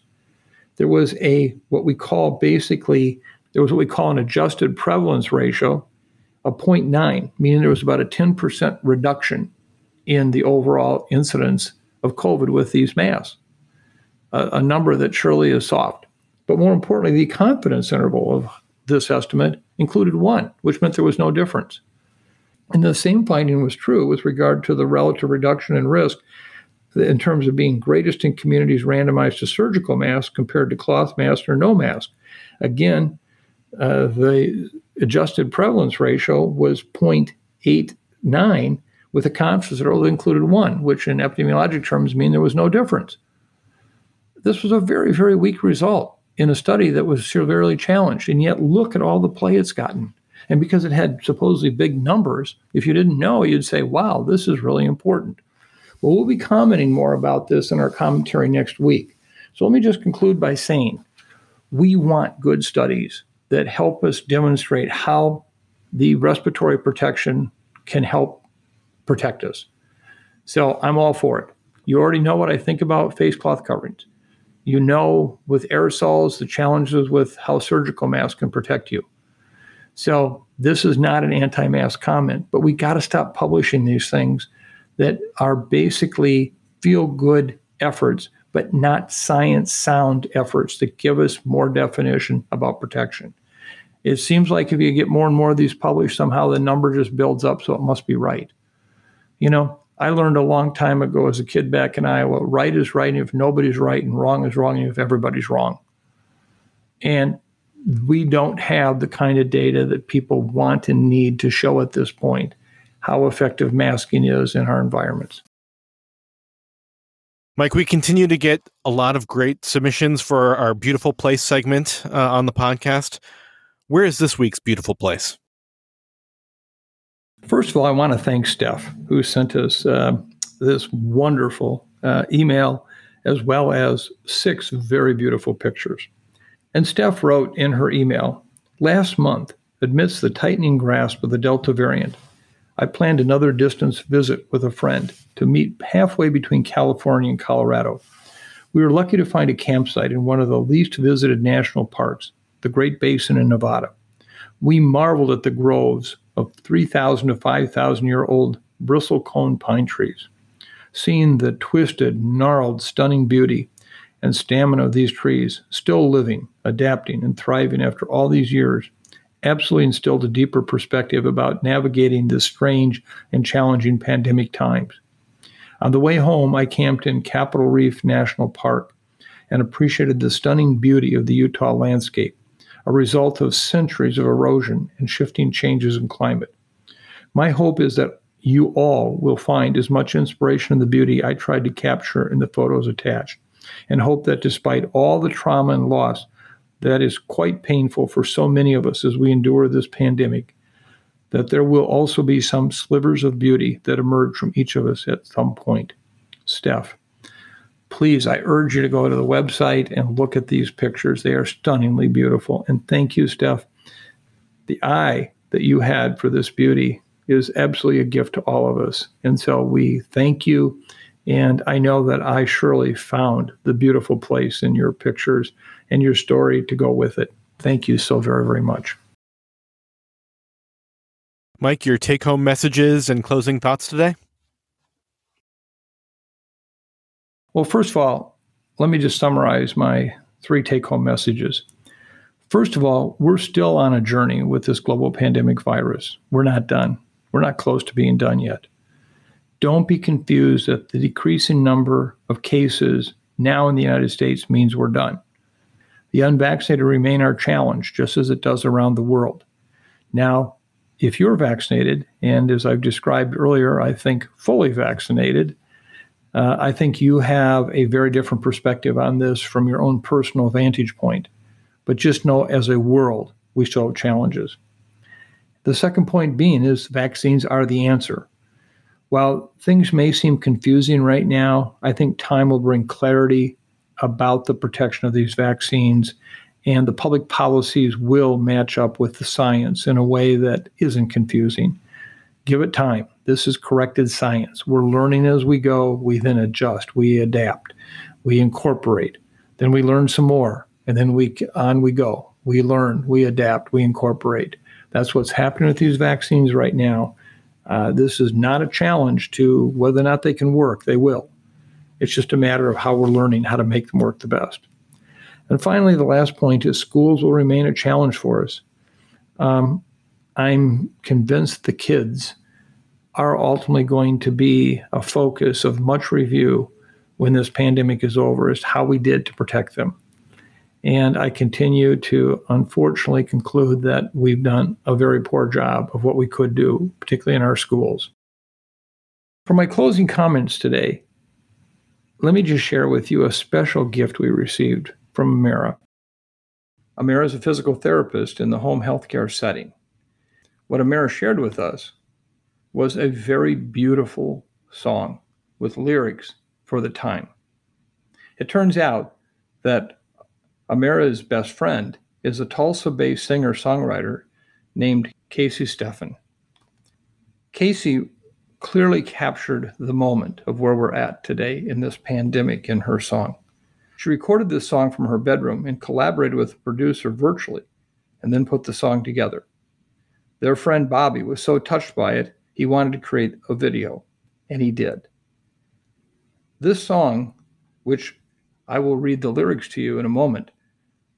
there was a what we call basically there was what we call an adjusted prevalence ratio of 0.9, meaning there was about a 10% reduction in the overall incidence of COVID with these masks, a, a number that surely is soft. But more importantly, the confidence interval of this estimate included one, which meant there was no difference. And the same finding was true with regard to the relative reduction in risk in terms of being greatest in communities randomized to surgical masks compared to cloth mask or no mask. Again, uh, the adjusted prevalence ratio was 0.89 with a confidence interval that included one, which in epidemiologic terms mean there was no difference. This was a very, very weak result in a study that was severely challenged, and yet look at all the play it's gotten. And because it had supposedly big numbers, if you didn't know, you'd say, wow, this is really important. Well, be commenting more about this in our commentary next week. So let me just conclude by saying we want good studies that help us demonstrate how the respiratory protection can help protect us. So I'm all for it. You already know what I think about face cloth coverings. You know with aerosols the challenges with how surgical masks can protect you. So this is not an anti-mask comment, but we got to stop publishing these things that are basically feel good efforts, but not science sound efforts that give us more definition about protection. It seems like if you get more and more of these published, somehow the number just builds up, so it must be right. You know, I learned a long time ago as a kid back in Iowa right is right if nobody's right, and wrong is wrong if everybody's wrong. And we don't have the kind of data that people want and need to show at this point how effective masking is in our environments. Mike, we continue to get a lot of great submissions for our beautiful place segment uh, on the podcast. Where is this week's beautiful place? First of all, I want to thank Steph, who sent us uh, this wonderful uh, email, as well as six very beautiful pictures. And Steph wrote in her email Last month, amidst the tightening grasp of the Delta variant, I planned another distance visit with a friend to meet halfway between California and Colorado. We were lucky to find a campsite in one of the least visited national parks, the Great Basin in Nevada. We marveled at the groves of 3,000 to 5,000 year old bristlecone pine trees. Seeing the twisted, gnarled, stunning beauty and stamina of these trees, still living, adapting, and thriving after all these years, absolutely instilled a deeper perspective about navigating this strange and challenging pandemic times. On the way home, I camped in Capitol Reef National Park and appreciated the stunning beauty of the Utah landscape, a result of centuries of erosion and shifting changes in climate. My hope is that you all will find as much inspiration in the beauty I tried to capture in the photos attached, and hope that despite all the trauma and loss that is quite painful for so many of us as we endure this pandemic, that there will also be some slivers of beauty that emerge from each of us at some point. Steph, please, I urge you to go to the website and look at these pictures. They are stunningly beautiful. And thank you, Steph. The eye that you had for this beauty is absolutely a gift to all of us. And so we thank you And I know that I surely found the beautiful place in your pictures and your story to go with it. Thank you so very, very much. Mike, your take home messages and closing thoughts today? Well, first of all, let me just summarize my three take home messages. First of all, we're still on a journey with this global pandemic virus. We're not done. We're not close to being done yet. Don't be confused that the decreasing number of cases now in the United States means we're done. The unvaccinated remain our challenge, just as it does around the world. Now, if you're vaccinated, and as I've described earlier, I think fully vaccinated, uh, I think you have a very different perspective on this from your own personal vantage point. But just know as a world, we still have challenges. The second point being is vaccines are the answer. While things may seem confusing right now, I think time will bring clarity about the protection of these vaccines, and the public policies will match up with the science in a way that isn't confusing. Give it time. This is corrected science. We're learning as we go. We then adjust, we adapt, we incorporate, then we learn some more, and then we on we go. We learn, we adapt, we incorporate. That's what's happening with these vaccines right now. Uh, this is not a challenge to whether or not they can work. They will. It's just a matter of how we're learning how to make them work the best. And finally, the last point is schools will remain a challenge for us. Um, I'm convinced the kids are ultimately going to be a focus of much review when this pandemic is over as to how we did to protect them. And I continue to unfortunately conclude that we've done a very poor job of what we could do, particularly in our schools. For my closing comments today, let me just share with you a special gift we received from Amara. Amara is a physical therapist in the home healthcare setting. What Amara shared with us was a very beautiful song with lyrics for the time. It turns out that Amara's best friend is a Tulsa based singer songwriter named Casey Steffen. Casey clearly captured the moment of where we're at today in this pandemic in her song. She recorded this song from her bedroom and collaborated with the producer virtually and then put the song together. Their friend Bobby was so touched by it, he wanted to create a video, and he did. This song, which I will read the lyrics to you in a moment,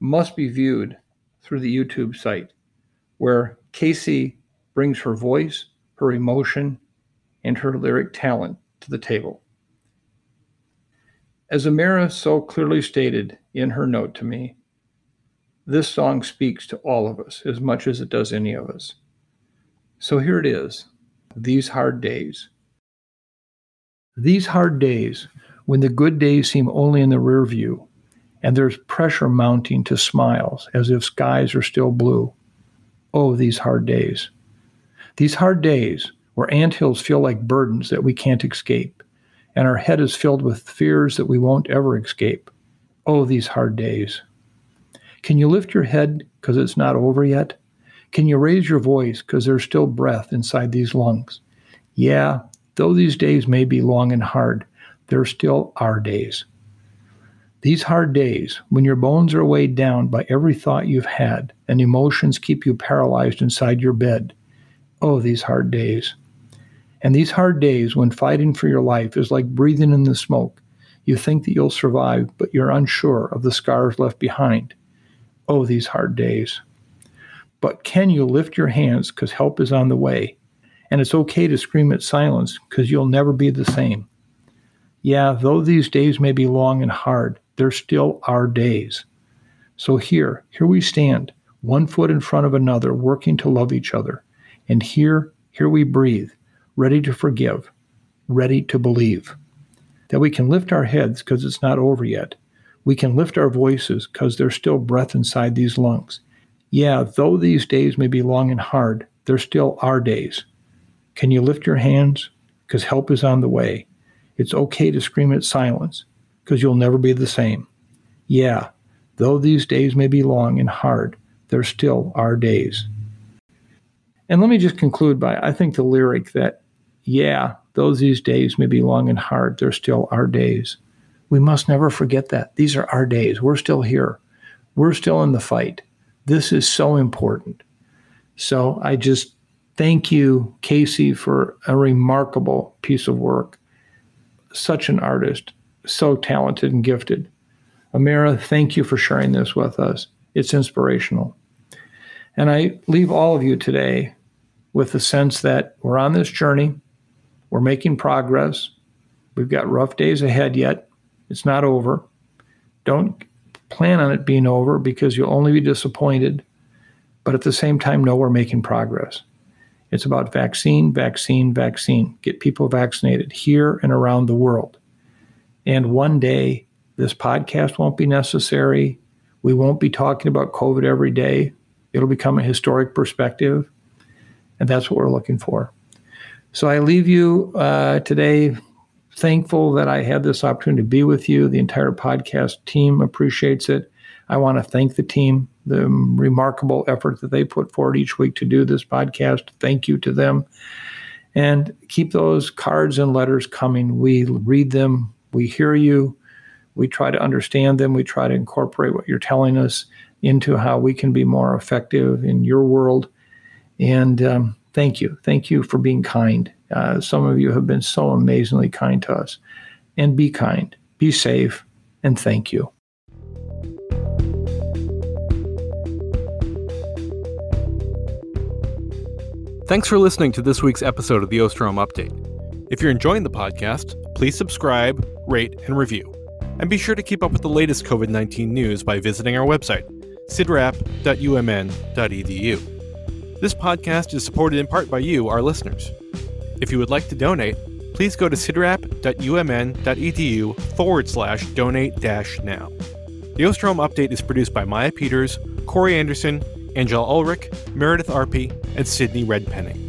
must be viewed through the YouTube site, where Casey brings her voice, her emotion, and her lyric talent to the table. As Amara so clearly stated in her note to me, this song speaks to all of us as much as it does any of us. So here it is These Hard Days. These hard days, when the good days seem only in the rear view, and there's pressure mounting to smiles as if skies are still blue. Oh, these hard days. These hard days where anthills feel like burdens that we can't escape, and our head is filled with fears that we won't ever escape. Oh, these hard days. Can you lift your head because it's not over yet? Can you raise your voice because there's still breath inside these lungs? Yeah, though these days may be long and hard, they're still our days. These hard days, when your bones are weighed down by every thought you've had and emotions keep you paralyzed inside your bed. Oh, these hard days. And these hard days, when fighting for your life is like breathing in the smoke, you think that you'll survive, but you're unsure of the scars left behind. Oh, these hard days. But can you lift your hands because help is on the way? And it's okay to scream at silence because you'll never be the same. Yeah, though these days may be long and hard, they're still our days. So here, here we stand, one foot in front of another, working to love each other. And here, here we breathe, ready to forgive, ready to believe. That we can lift our heads because it's not over yet. We can lift our voices because there's still breath inside these lungs. Yeah, though these days may be long and hard, they're still our days. Can you lift your hands? Because help is on the way. It's okay to scream at silence because you'll never be the same. Yeah, though these days may be long and hard, they're still our days. And let me just conclude by I think the lyric that, yeah, those these days may be long and hard, they're still our days. We must never forget that. These are our days. We're still here. We're still in the fight. This is so important. So I just thank you, Casey, for a remarkable piece of work. Such an artist, so talented and gifted. Amira, thank you for sharing this with us. It's inspirational. And I leave all of you today with the sense that we're on this journey, we're making progress, we've got rough days ahead yet, it's not over. Don't plan on it being over because you'll only be disappointed. But at the same time, know we're making progress. It's about vaccine, vaccine, vaccine. Get people vaccinated here and around the world. And one day, this podcast won't be necessary. We won't be talking about COVID every day. It'll become a historic perspective. And that's what we're looking for. So I leave you uh, today thankful that I had this opportunity to be with you. The entire podcast team appreciates it. I want to thank the team, the remarkable effort that they put forward each week to do this podcast. Thank you to them. And keep those cards and letters coming. We read them, we hear you, we try to understand them, we try to incorporate what you're telling us into how we can be more effective in your world. And um, thank you. Thank you for being kind. Uh, some of you have been so amazingly kind to us. And be kind, be safe, and thank you. Thanks for listening to this week's episode of the Osterholm Update. If you're enjoying the podcast, please subscribe, rate, and review. And be sure to keep up with the latest COVID 19 news by visiting our website, cidrap.umn.edu. This podcast is supported in part by you, our listeners. If you would like to donate, please go to cidrap.umn.edu forward slash donate dash now. The Osterholm Update is produced by Maya Peters, Corey Anderson, Angel Ulrich, Meredith Arpey, and Sydney Redpenning.